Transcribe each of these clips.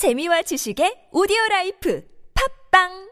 재미와 지식의 오디오 라이프. 팝빵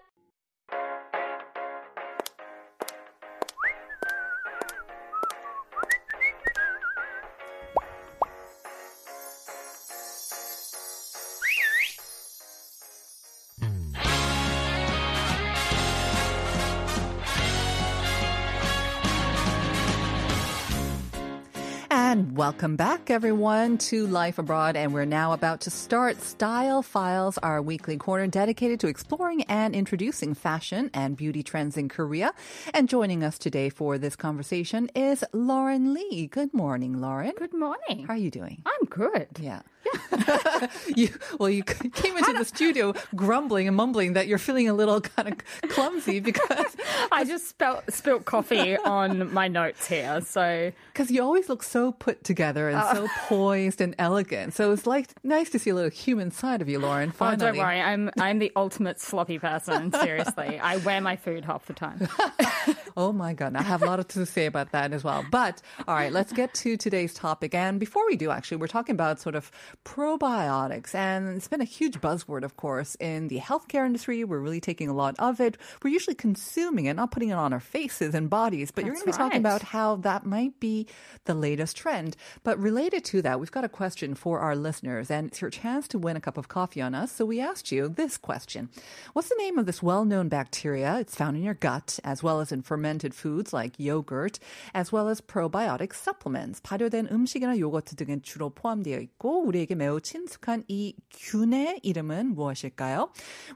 welcome back, everyone, to Life Abroad. And we're now about to start Style Files, our weekly corner dedicated to exploring and introducing fashion and beauty trends in Korea. And joining us today for this conversation is Lauren Lee. Good morning, Lauren. Good morning. How are you doing? I'm good. Yeah. you well, you came into the studio grumbling and mumbling that you're feeling a little kind of clumsy because I just spelt, spilt coffee on my notes here. So because you always look so put together and so uh. poised and elegant. So it's like nice to see a little human side of you, Lauren. oh, don't worry, I'm I'm the ultimate sloppy person. Seriously, I wear my food half the time. Oh my God. I have a lot to say about that as well. But all right, let's get to today's topic. And before we do, actually, we're talking about sort of probiotics. And it's been a huge buzzword, of course, in the healthcare industry. We're really taking a lot of it. We're usually consuming it, not putting it on our faces and bodies. But you're going to be talking about how that might be the latest trend. But related to that, we've got a question for our listeners. And it's your chance to win a cup of coffee on us. So we asked you this question What's the name of this well known bacteria? It's found in your gut, as well as in fermented foods like yogurt, as well as probiotic supplements. 발효된 음식이나 요거트 등에 주로 포함되어 있고, 우리에게 매우 친숙한 이 균의 이름은 무엇일까요?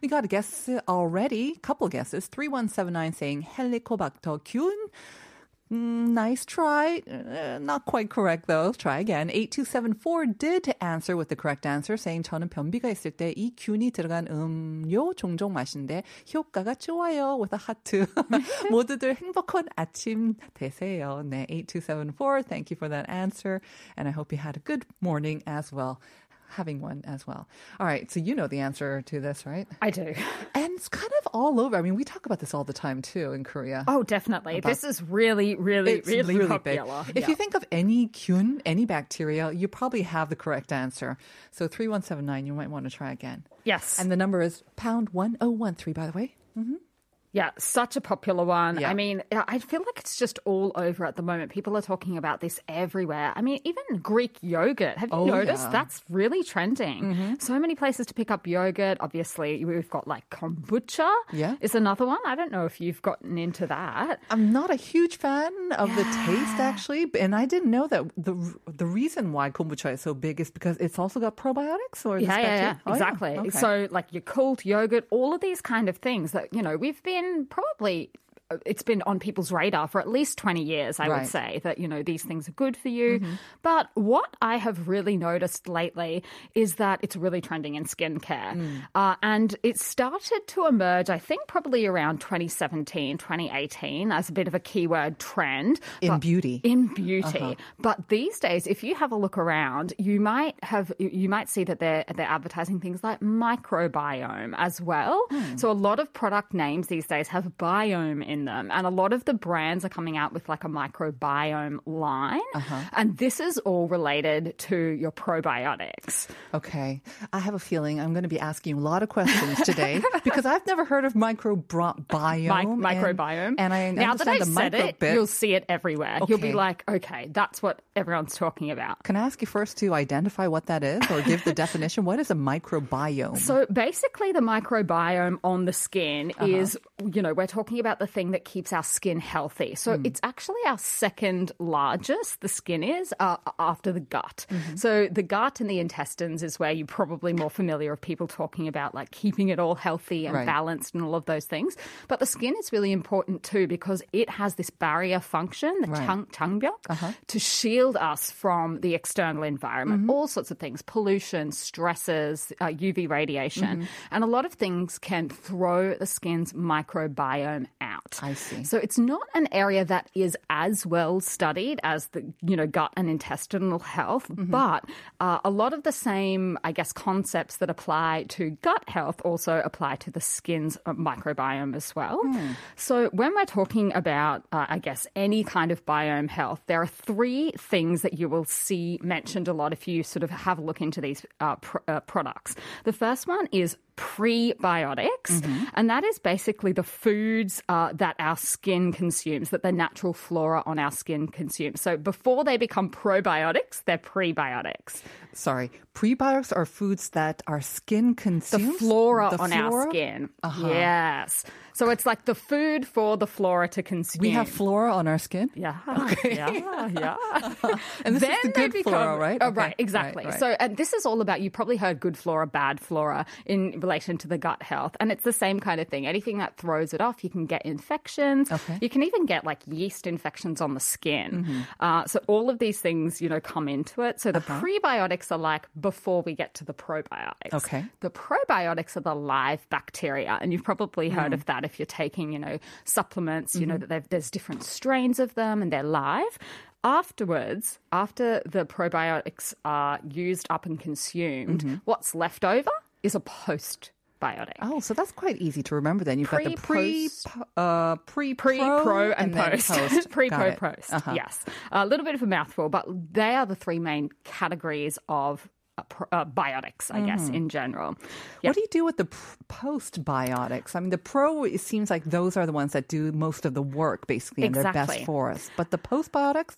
We got a guess already, couple guesses. 3179 saying Helicobacter 균. Mm, nice try. Uh, not quite correct though. Try again. 8274 did answer with the correct answer saying 저는 변비가 있을 때 이 균이 들어간 음료 종종 마시는데 효과가 좋아요. with a heart. 모두들 행복한 아침 되세요. 네, 8274. Thank you for that answer. And I hope you had a good morning as well. Having one as well. All right, so you know the answer to this, right? I do. And it's kind of all over. I mean, we talk about this all the time too in Korea. Oh, definitely. this is really, really, It's really, really popular. big. If you think of any kyun, any bacteria, you probably have the correct answer. So 3179, you might want to try again. yes, And the number is pound 1013, by the way. Mm-hmm. Yeah, such a popular one. Yeah. I mean, I feel like it's just all over at the moment. People are talking about this everywhere. I mean, even Greek yogurt. Have you Oh, noticed? yeah. That's really trending. Mm-hmm. So many places to pick up yogurt. Obviously, we've got like kombucha. Yeah. Is another one. I don't know if you've gotten into that. I'm not a huge fan of the taste, actually, and I didn't know that the the reason why kombucha is so big is because it's also got probiotics. Or Yeah, yeah, yeah. Oh, exactly. Okay. So, like Yakult yogurt, all of these kind of things that, you know, we've been probably. It's been on people's radar for at least 20 years, I would say, that, you know, these things are good for you. Mm-hmm. But what I have really noticed lately is that it's really trending in skincare. Mm. Uh, and it started to emerge, I think, probably around 2017, 2018 as a bit of a keyword trend. In beauty. in beauty. But these days, if you have a look around, you might have you might see that they're they're advertising things like microbiome as well. So a lot of product names these days have biome in them, and a lot of the brands are coming out with like a microbiome line. Uh-huh. And this is all related to your probiotics. Okay. I have a feeling I'm going to be asking a lot of questions today because I've never heard of microbiome. Mi- microbiome. And, I now that I've the said it, bit. you'll see it everywhere. You'll be like, okay, that's what everyone's talking about. Can I ask you first to identify what that is or give the definition? What is a microbiome? So basically, the microbiome on the skin uh-huh. is, you know, we're talking about the thing that keeps our skin healthy. So mm. it's actually our second largest, the skin is, uh, after the gut. Mm-hmm. So the gut and the intestines is where you're probably more familiar of people talking about like keeping it all healthy and right. balanced and all of those things. But the skin is really important too because it has this barrier function, the right. tongue block, uh-huh. to shield us from the external environment, mm-hmm. all sorts of things, pollution, stresses, uh, UV radiation. Mm-hmm. And a lot of things can throw the skin's microbiome out. I see. So it's not an area that is as well studied as the you know gut and intestinal health, Mm-hmm. but uh, a lot of the same, I guess, concepts that apply to gut health also apply to the skin's uh, microbiome as well. Hmm. So when we're talking about, uh, I guess, any kind of biome health, there are three things that you will see mentioned a lot if you sort of have a look into these uh, pr- uh, products. The first one is prebiotics, Mm-hmm. and that is basically the foods uh, that our skin consumes, that the natural flora on our skin consumes. So before they become probiotics, they're prebiotics. Sorry, prebiotics are foods that our skin consumes. The flora The on our flora? skin. Yes. So it's like the food for the flora to consume. We have flora on our skin. Yeah, yeah, yeah. And this then is the good become, flora, right? Oh, Okay, right, exactly. right, right. So, and this is all about. You probably heard good flora, bad flora in relation to the gut health, and it's the same kind of thing. Anything that throws it off, you can get infections. Okay. You can even get like yeast infections on the skin. Mm-hmm. Uh, so all of these things, you know, come into it. So the Uh-huh. prebiotics are like before we get to the probiotics. Okay. The probiotics are the live bacteria, and you've probably Mm. heard of that if you're taking, you know, supplements. You know Mm-hmm. that there's different strains of them, and they're live. Afterwards, after the probiotics are used up and consumed, Mm-hmm. what's left over is a postbiotic. Oh, so that's quite easy to remember. Then you've got the pre, Pre, post. uh, pre, Pre, pro, and, then post. pre, Got pro, it. post. Uh-huh. Yes. A little bit of a mouthful, but they are the three main categories of uh, uh, biotics, I guess, Mm-hmm. in general. What do you do with the pr- postbiotics? I mean, the pro, it seems like those are the ones that do most of the work, basically, and they're best for us. But the postbiotics,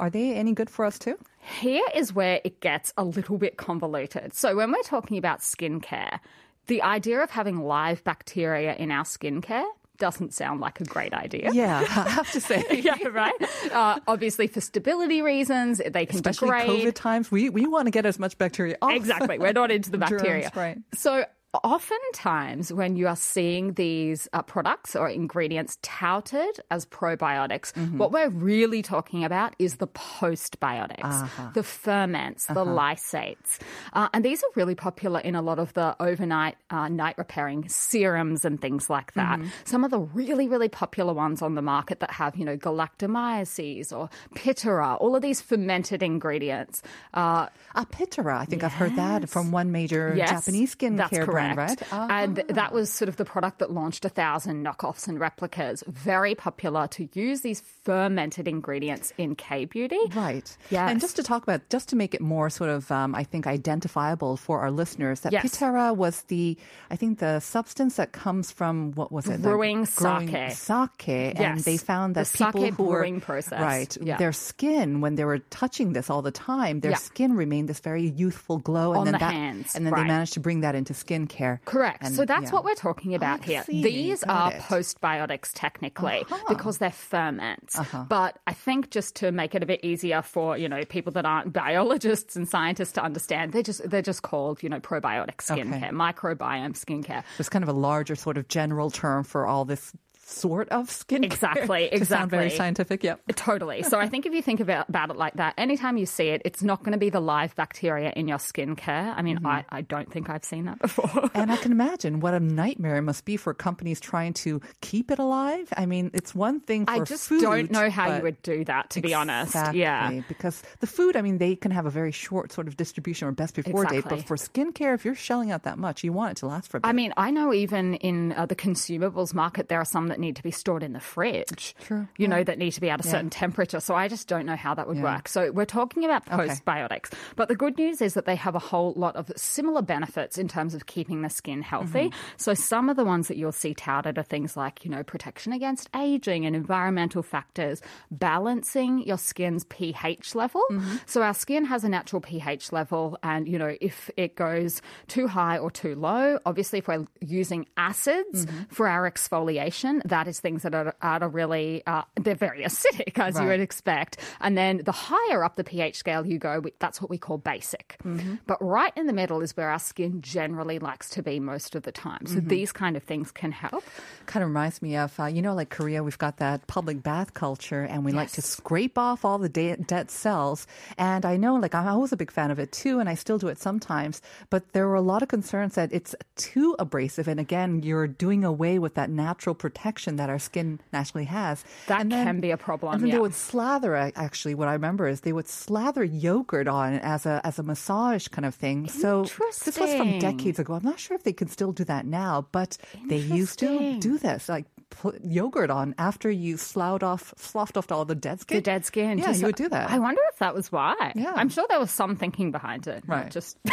are they any good for us too? Here is where it gets a little bit convoluted. So, when we're talking about skincare, the idea of having live bacteria in our skincare doesn't sound like a great idea. Yeah, I have to say. Yeah, right. Uh, obviously, for stability reasons, they can Especially degrade. COVID times, we, we want to get as much bacteria off. Exactly. We're not into the Germs, bacteria. right. So oftentimes when you are seeing these uh, products or ingredients touted as probiotics, Mm-hmm. what we're really talking about is the postbiotics, Uh-huh. the ferments, the lysates. Uh, and these are really popular in a lot of the overnight uh, night repairing serums and things like that. Mm-hmm. Some of the really, really popular ones on the market that have, you know, galactomyces or pitera, all of these fermented ingredients. Uh, Ah, Pitera. I think I've heard that from one major Yes, Japanese skincare brand, right? correct. Ah. And that was sort of the product that launched a thousand knockoffs and replicas. Very popular to use these fermented ingredients in K beauty. Right. Yes. And just to talk about, just to make it more sort of, um, I think, identifiable for our listeners, that Yes. pitera was the, I think, the substance that comes from, what was it? The Brewing sake. Sake. And they found The that people sake who were, brewing process. right, Yeah. their skin, when they were touching this all the time, their Yeah. skin remained this very youthful glow. And On then the that, hands, And then right. they managed to bring that into skincare. Correct. And, so that's yeah. what we're talking about I here. see. These Got are it. postbiotics technically Uh-huh. because they're ferments. But I think just to make it a bit easier for, you know, people that aren't biologists and scientists to understand, they're just they're just called, you know, probiotic skincare, microbiome skincare. It's kind of a larger sort of general term for all this sort of skincare. Exactly, to sound very scientific, yep. Totally. So I think if you think about, about it like that, anytime you see it, it's not going to be the live bacteria in your skincare. I mean, Mm-hmm. I, I don't think I've seen that before. And I can imagine what a nightmare it must be for companies trying to keep it alive. I mean, it's one thing for I just food, don't know how you would do that, to be honest. Yeah. because the food, I mean, they can have a very short sort of distribution or best before date, but for skincare, if you're shelling out that much, you want it to last for a bit. I mean, I know even in uh, the consumables market, there are some that need to be stored in the fridge. True, You know, that need to be at a certain temperature. So I just don't know how that would Yeah. work. So we're talking about Okay. But the good news is that they have a whole lot of similar benefits in terms of keeping the skin healthy. Mm-hmm. So some of the ones that you'll see touted are things like, you know, protection against aging and environmental factors, balancing your skin's pH level. Mm-hmm. So our skin has a natural pH level, and, you know, if it goes too high or too low, obviously, if we're using acids Mm-hmm. for our exfoliation, that is things that are at a really, uh, they're very acidic, as you would expect. And then the higher up the pH scale you go, that's what we call basic. Mm-hmm. But right in the middle is where our skin generally likes to be most of the time. So Mm-hmm. these kind of things can help. kind of reminds me of, uh, you know, like Korea, we've got that public bath culture and we like to scrape off all the de- dead cells. And I know, like, I was a big fan of it too, and I still do it sometimes. But there were a lot of concerns that it's too abrasive. And again, you're doing away with that natural protection that our skin naturally has. That And can be a problem, And then yeah. they would slather. Actually, what I remember is they would slather yogurt on as a as a massage kind of thing. So this was from decades ago. I'm not sure if they can still do that now, but they used to do this, like put yogurt on after you sloughed off, sloughed off all the dead skin. the dead skin. Yeah, you would do that. I wonder if that was why. Yeah. I'm sure there was some thinking behind it. Right. Just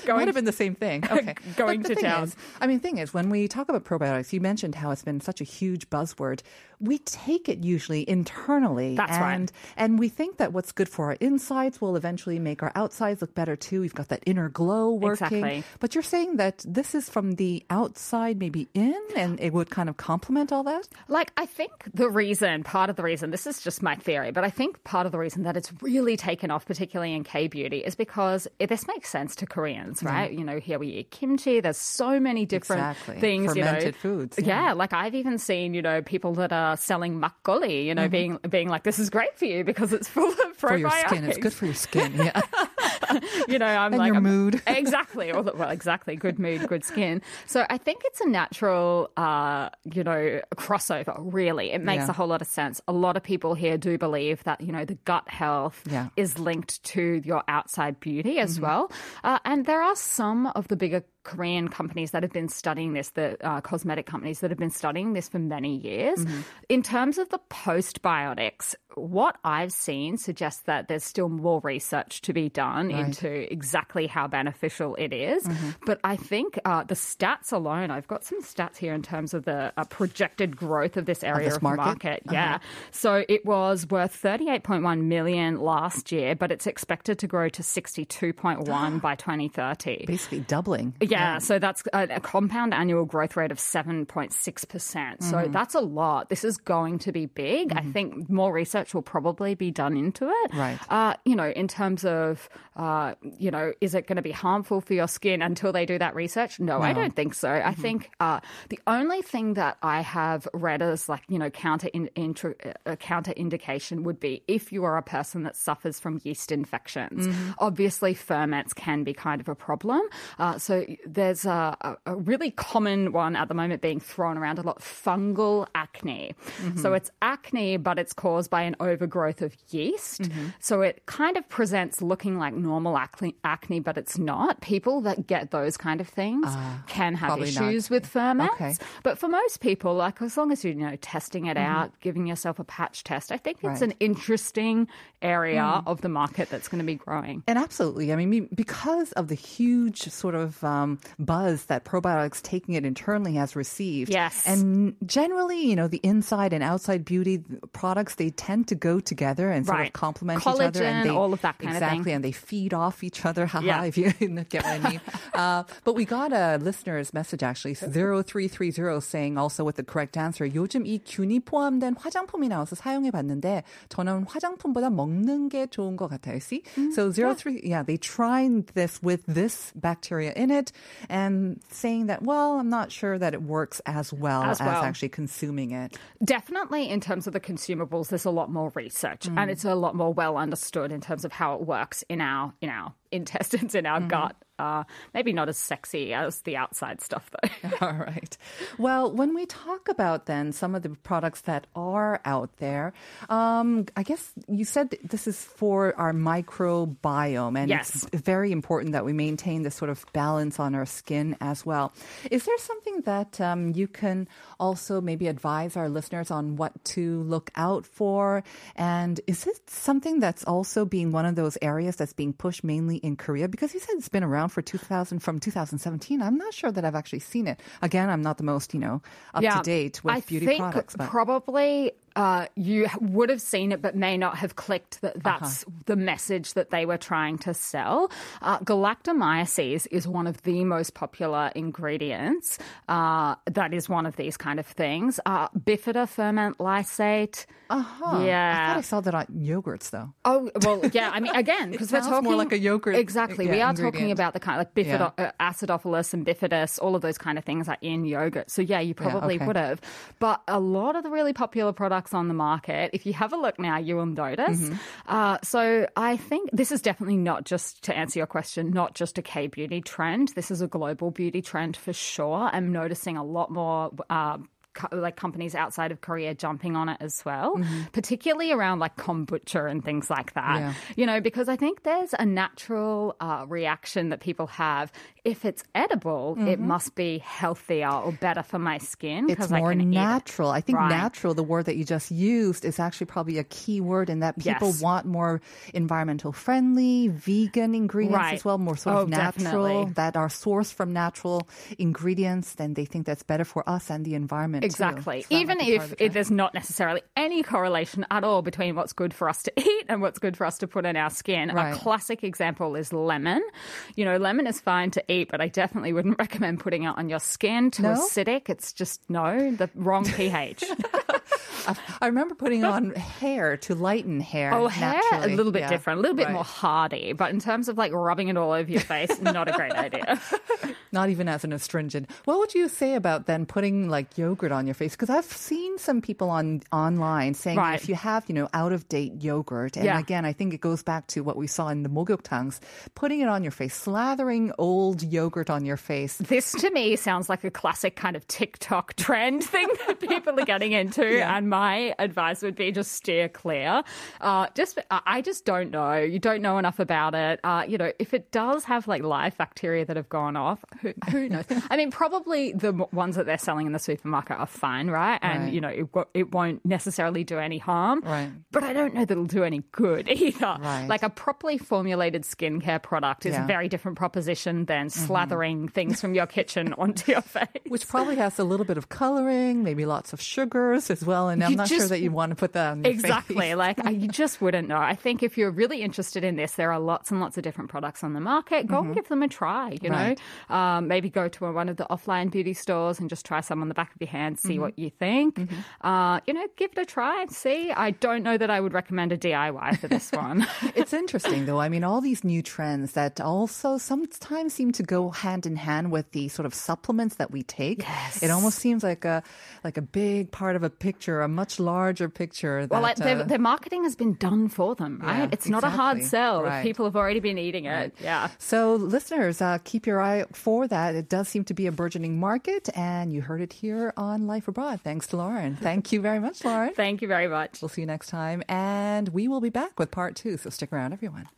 going have been the same thing. Okay. Going to town. is- I mean, thing is, when we talk about probiotics, you mentioned how it's been such a huge buzzword. We take it usually internally. That's right. and, And we think that what's good for our insides will eventually make our outsides look better too. We've got that inner glow working. Exactly. But you're saying that this is from the outside maybe in and it would kind of complement all that? Like, I think the reason, part of the reason, this is just my theory, but I think part of the reason that it's really taken off, particularly in K beauty, is because this makes sense to Koreans, right? You know, here we eat kimchi. There's so many different Exactly. things, you know. Fermented foods, Yeah. yeah. like I've even seen, you know, people that are selling makgeolli, you know, being being like, this is great for you because it's full of Mm-hmm. For your skin. It's good for your skin. Yeah. you know, I'm And like your I'm- mood. exactly. Well, well, exactly. Good mood, good skin. So I think it's a natural, uh, you know, crossover. Really, it makes Yeah. a whole lot of sense. A lot of people here do believe that you know the gut health Yeah. is linked to your outside beauty as Mm-hmm. well, uh, and there are some of the bigger. Korean companies that have been studying this, the uh, cosmetic companies that have been studying this for many years. Mm-hmm. In terms of the postbiotics, what I've seen suggests that there's still more research to be done Right. into exactly how beneficial it is. Mm-hmm. But I think uh, the stats alone, I've got some stats here in terms of the uh, projected growth of this area this of, market? Uh-huh. the market. Yeah. So it was worth 38.1 million last year, but it's expected to grow to 62.1 by 2030. Basically doubling. Yeah, so that's a, a compound annual growth rate of 7.6%. percent So Mm-hmm. that's a lot. This is going to be big. I think more research will probably be done into it. Right. Uh, you know, in terms of, uh, you know, is it going to be harmful for your skin until they do that research? No, I don't think so. I think uh, the only thing that I have read as like, you know, counter in, intro, uh, counter indication would be if you are a person that suffers from yeast infections. Obviously, ferments can be kind of a problem. Uh, so there's a, a, really common one at the moment being thrown around a lot fungal acne. Mm-hmm. So it's acne, but it's caused by an overgrowth of yeast. Mm-hmm. So it kind of presents looking like normal acne, acne, but it's not. People that get those kind of things ah, can have probably not. issues with ferments. Okay. But for most people, like as long as you're, you know, testing it mm-hmm. out, giving yourself a patch test, I think it's Right. an interesting area hmm. of the market that's going to be growing. And absolutely. I mean, because of the huge sort of um, buzz that probiotics taking it internally has received. Yes. And generally, you know, the inside and outside beauty products, they tend to go together and sort Right. of complement each other. Collagen, And they, all of that kind of thing. Exactly. And they feed off each other. Haha, Yeah. if you get what I mean. uh, but we got a listener's message actually, 0330 saying also with the correct answer, 요즘 이 균이 포함된 화장품이 나와서 사용해 봤는데 저는 화장품보다 먹는 게 좋은 것 같아요. See? Mm, so 03, yeah, they tried this with this bacteria in it and saying that, well, I'm not sure that it works as well As as, well. actually consuming it. Definitely, in terms of the consumables, there's a lot more research, and mm. it's a lot more well understood in terms of how it works in our in our intestines, in our mm-hmm. gut. Uh, maybe not as sexy as the outside stuff, though. All right. Well, when we talk about then some of the products that are out there, um, I guess you said this is for our microbiome, and Yes. it's very important that we maintain this sort of balance on our skin as well. Is there something that um, you can also maybe advise our listeners on what to look out for? And is it something that's also being one of those areas that's being pushed mainly in Korea? Because you said it's been around for 2000 from 2017. I'm not sure that I've actually seen it. Again, I'm not the most, you know, up to date with I beauty products. But probably uh, you would have seen it, but may not have clicked that that's Uh-huh. the message that they were trying to sell. Uh, galactomyces is one of the most popular ingredients. Uh, that is one of these kind of things. Uh, bifida ferment lysate. uh-huh. I thought I saw that on yogurts though. Oh well, yeah. I mean, again, because we're talking more like a yogurt, Exactly, we yeah, are talking about the kind of like bifido- uh, acidophilus and bifidus. All of those kind of things are in yogurt. So yeah, you probably okay. would have. But a lot of the really popular products on the market, if you have a look now, you will notice. Mm-hmm. Uh, so I think this is definitely not just to answer your question, not just a K beauty trend. This is a global beauty trend for sure. I'm noticing a lot more. Uh, co- like companies outside of Korea jumping on it as well, Mm-hmm. particularly around like kombucha and things like that. Yeah. You know, because I think there's a natural uh, reaction that people have. If it's edible, it must be healthier or better for my skin. Mm-hmm. It's I more can eat it. natural. I think Right. natural, the word that you just used, is actually probably a key word in that people Yes. want more environmental friendly, vegan ingredients Right. as well, more sort Oh, of natural, definitely. that are sourced from natural ingredients. Then they think that's better for us and the environment. Exactly. Even might be part if it, there's not necessarily any correlation at all between what's good for us to eat and what's good for us to put in our skin. Right. A classic example is lemon. You know, lemon is fine to eat, but I definitely wouldn't recommend putting it on your skin. Too No? acidic. It's just no, the wrong pH. I remember putting on hair to lighten hair. oh, hair a little bit Yeah. different, a little bit Right. more hardy. But in terms of like rubbing it all over your face, not a great idea. Not even as an astringent. What would you say about then putting like yogurt on your face? Because I've seen some people on online saying Right. if you have, you know, out of date yogurt, and Yeah. again, I think it goes back to what we saw in the mogyoktangs, putting it on your face, slathering old yogurt on your face. This to me sounds like a classic kind of TikTok trend thing that people are getting into. And my advice would be just steer clear. Uh, just, I just don't know. You don't know enough about it. Uh, you know, if it does have like live bacteria that have gone off, who, who knows? I mean, probably the ones that they're selling in the supermarket are fine, right? And, Right. you know, it, it won't necessarily do any harm. Right. But I don't know that it'll do any good either. Right. Like a properly formulated skincare product is Yeah. a very different proposition than mm-hmm. slathering things from your kitchen onto your face. Which probably has a little bit of coloring, maybe lots of sugars as well. And I'm You not sure that you want to put that on your Exactly. face. Like I- you just wouldn't know. I think if you're really interested in this, there are lots and lots of different products on the market. Go and mm-hmm. give them a try. You Right. know, um, maybe go to one of the offline beauty stores and just try some on the back of your hand, see what you think. Uh, you know, give it a try. And see, I don't know that I would recommend a DIY for this one. It's interesting though. I mean, all these new trends that also sometimes seem to go hand in hand with the sort of supplements that we take. Yes. It almost seems like a like a big part of a picture, a much larger picture. Well, that, like their, uh, their marketing has been done for them, right? Yeah, it's not a hard sell Right. if people have already been eating it. Yeah. so, listeners, uh, keep your eye out for that. It does seem to be a burgeoning market, and you heard it here on Life Abroad. Thanks to Lauren. Thank you very much, Lauren. Thank you very much. We'll see you next time, and we will be back with part two. So stick around, everyone.